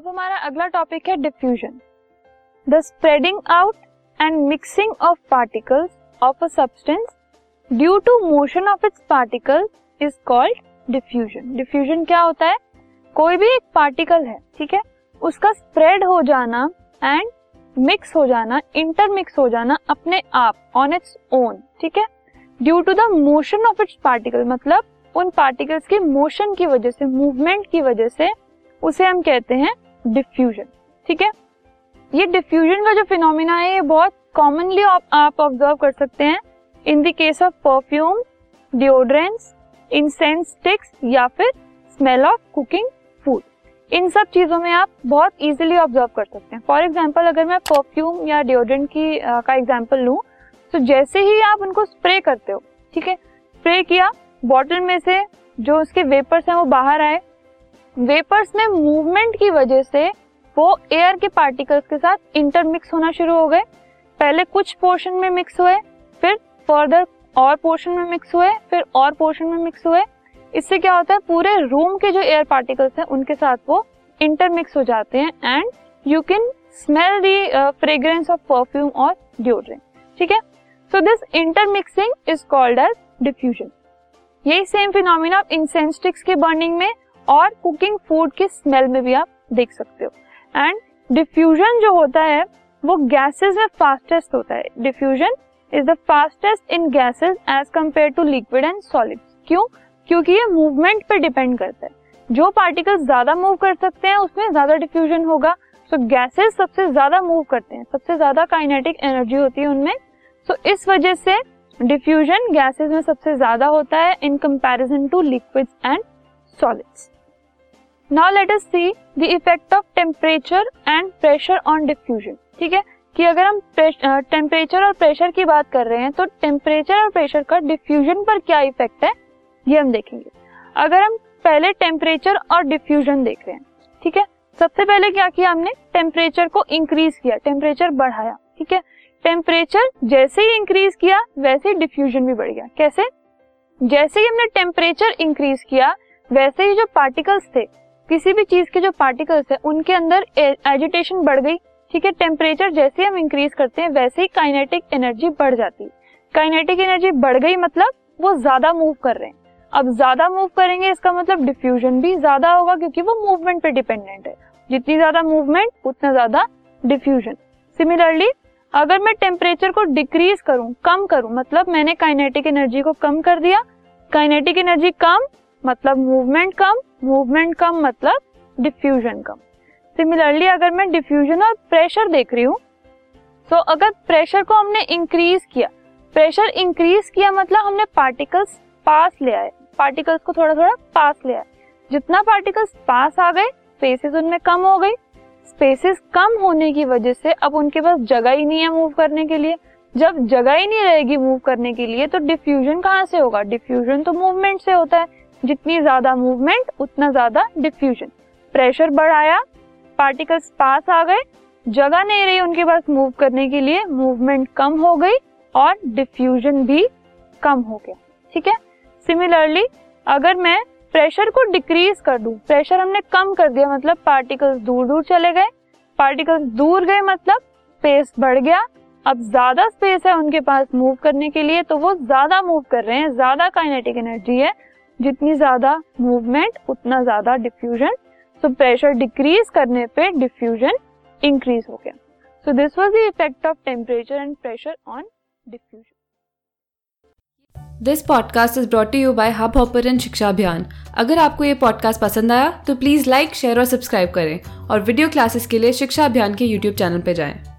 अब हमारा अगला टॉपिक है diffusion the spreading out and mixing of particles of a substance due to motion of its particles is called diffusion diffusion क्या होता है? कोई भी एक पार्टिकल है, ठीक है? उसका स्प्रेड हो जाना एंड मिक्स हो जाना इंटरमिक्स हो जाना अपने आप ऑन इट्स ओन ठीक है? Due to the motion of its particle मतलब उन पार्टिकल्स के मोशन की वजह से मूवमेंट की वजह से, उसे हम कहते हैं डिफ्यूजन ठीक है? ये डिफ्यूजन का जो फिनोमिना है ये बहुत कॉमनली आप ऑब्ज़र्व कर सकते हैं। In the case of perfume deodorants incense sticks या फिर स्मेल ऑफ़ कुकिंग फ़ूड इन सब चीज़ों में आप बहुत इजीली ऑब्ज़र्व कर सकते हैं। फॉर एग्ज़ाम्पल अगर मैं परफ्यूम या डिओड्रेंट की आ, का एग्ज़ाम्पल लूँ तो जैसे ही आप उनको स्प्रे करते हो ठीक है? स्प्रे किया बॉटल में से जो उसके वेपर्स हैं वो बाहर आए वेपर्स में मूवमेंट की वजह से वो एयर के पार्टिकल्स के साथ इंटरमिक्स होना शुरू हो गए। पहले कुछ पोर्शन में मिक्स हुए, फिर फर्दर और पोर्शन में मिक्स हुए, फिर और पोर्शन में मिक्स हुए। इससे क्या होता है, पूरे रूम के जो एयर पार्टिकल्स हैं, उनके साथ वो इंटरमिक्स हो जाते हैं and you can smell the fragrance of perfume और डिओड्रेंट, ठीक है? So this intermixing is called as diffusion यही सेम फिनोमिना आप इंसेंस्टिक्स के बर्निंग में और कुकिंग फ़ूड की स्मेल में भी आप देख सकते हो। एंड डिफ्यूजन जो होता है वो गैसेस में फास्टेस्ट होता है। Diffusion is the fastest in gases as compare to liquid and solid क्यों? क्योंकि ये मूवमेंट पे डिपेंड करता है। जो पार्टिकल्स ज़्यादा मूव कर सकते हैं उसमें ज़्यादा डिफ्यूजन होगा। सो so, गैसेस सबसे ज़्यादा मूव करते हैं। सबसे ज़्यादा काइनेटिक एनर्जी होती है उनमें। सो so, इस वजह से डिफ्यूजन गैसेस में सबसे ज़्यादा होता है in comparison to liquids and solids now let us see the effect of temperature and pressure on diffusion ठीक है? कि अगर हम टेम्परेचर और प्रेशर की बात कर रहे हैं तो टेम्परेचर और प्रेशर का डिफ्यूजन पर क्या इफ़ेक्ट है? ये हम देखेंगे। अगर हम पहले टेम्परेचर और डिफ्यूजन देख रहे हैं, ठीक है? सबसे पहले क्या किया हमने? टेम्परेचर को इंक्रीज किया टेम्परेचर बढ़ाया, ठीक है? टेम्परेचर जैसे ही इंक्रीज किया, वैसे ही डिफ्यूजन भी बढ़ गया। कैसे? जैसे ही हमने टेम्परेचर इंक्रीज किया वैसे ही जो पार्टिकल्स थे, किसी भी चीज़ के जो पार्टिकल्स है, उनके अंदर एजिटेशन बढ़ गई। ठीक है टेम्परेचर जैसे हम इंक्रीज करते हैं, वैसे ही काइनेटिक एनर्जी बढ़ जाती है। काइनेटिक एनर्जी बढ़ गई मतलब वो ज़्यादा मूव कर रहे हैं। अब ज़्यादा मूव करेंगे, इसका मतलब डिफ्यूजन भी ज़्यादा होगा, क्योंकि वो मूवमेंट पे डिपेंडेंट है। जितनी ज़्यादा मूवमेंट उतना ज़्यादा डिफ्यूजन सिमिलरली अगर मैं टेम्परेचर को डिक्रीज करूँ, कम करूँ मतलब मैंने काइनेटिक एनर्जी को कम कर दिया काइनेटिक एनर्जी कम मतलब मूवमेंट कम मूवमेंट कम मतलब डिफ्यूजन कम। सिमिलरली अगर मैं डिफ्यूजन और प्रेशर देख रही हूँ तो अगर प्रेशर को हमने इंक्रीज किया प्रेशर इंक्रीज किया मतलब हमने पार्टिकल्स पास ले आए पार्टिकल्स को थोड़ा थोड़ा पास ले आए। जितना पार्टिकल्स पास आ गए स्पेसेस उनमें कम हो गई। स्पेसेस कम होने की वजह से अब उनके पास जगह ही नहीं है मूव करने के लिए। जब जगह ही नहीं रहेगी मूव करने के लिए तो डिफ्यूजन कहाँ से होगा? डिफ्यूजन तो मूवमेंट से होता है। जितनी ज़्यादा मूवमेंट उतना ज़्यादा डिफ्यूजन प्रेशर बढ़ाया पार्टिकल्स पास आ गए, जगह नहीं रही उनके पास मूव करने के लिए मूवमेंट कम हो गई और डिफ्यूजन भी कम हो गया। ठीक है? सिमिलरली अगर मैं प्रेशर को डिक्रीज कर दूँ प्रेशर हमने कम कर दिया मतलब पार्टिकल्स दूर दूर चले गए। पार्टिकल्स दूर गए मतलब स्पेस बढ़ गया। अब ज़्यादा स्पेस है उनके पास मूव करने के लिए तो वो ज़्यादा मूव कर रहे हैं, ज़्यादा काइनेटिक एनर्जी है जितनी ज़्यादा मूवमेंट उतना ज़्यादा डिफ्यूजन सो प्रेशर डिक्रीज करने पे डिफ्यूजन इंक्रीज हो गया. So this was the effect of temperature and pressure on diffusion this podcast is brought you by Hubhopper शिक्षा अभियान अगर आपको ये पॉडकास्ट पसंद आया तो प्लीज़ लाइक शेयर और सब्सक्राइब करें और वीडियो क्लासेस के लिए शिक्षा अभियान के यूट्यूब चैनल पर जाएँ।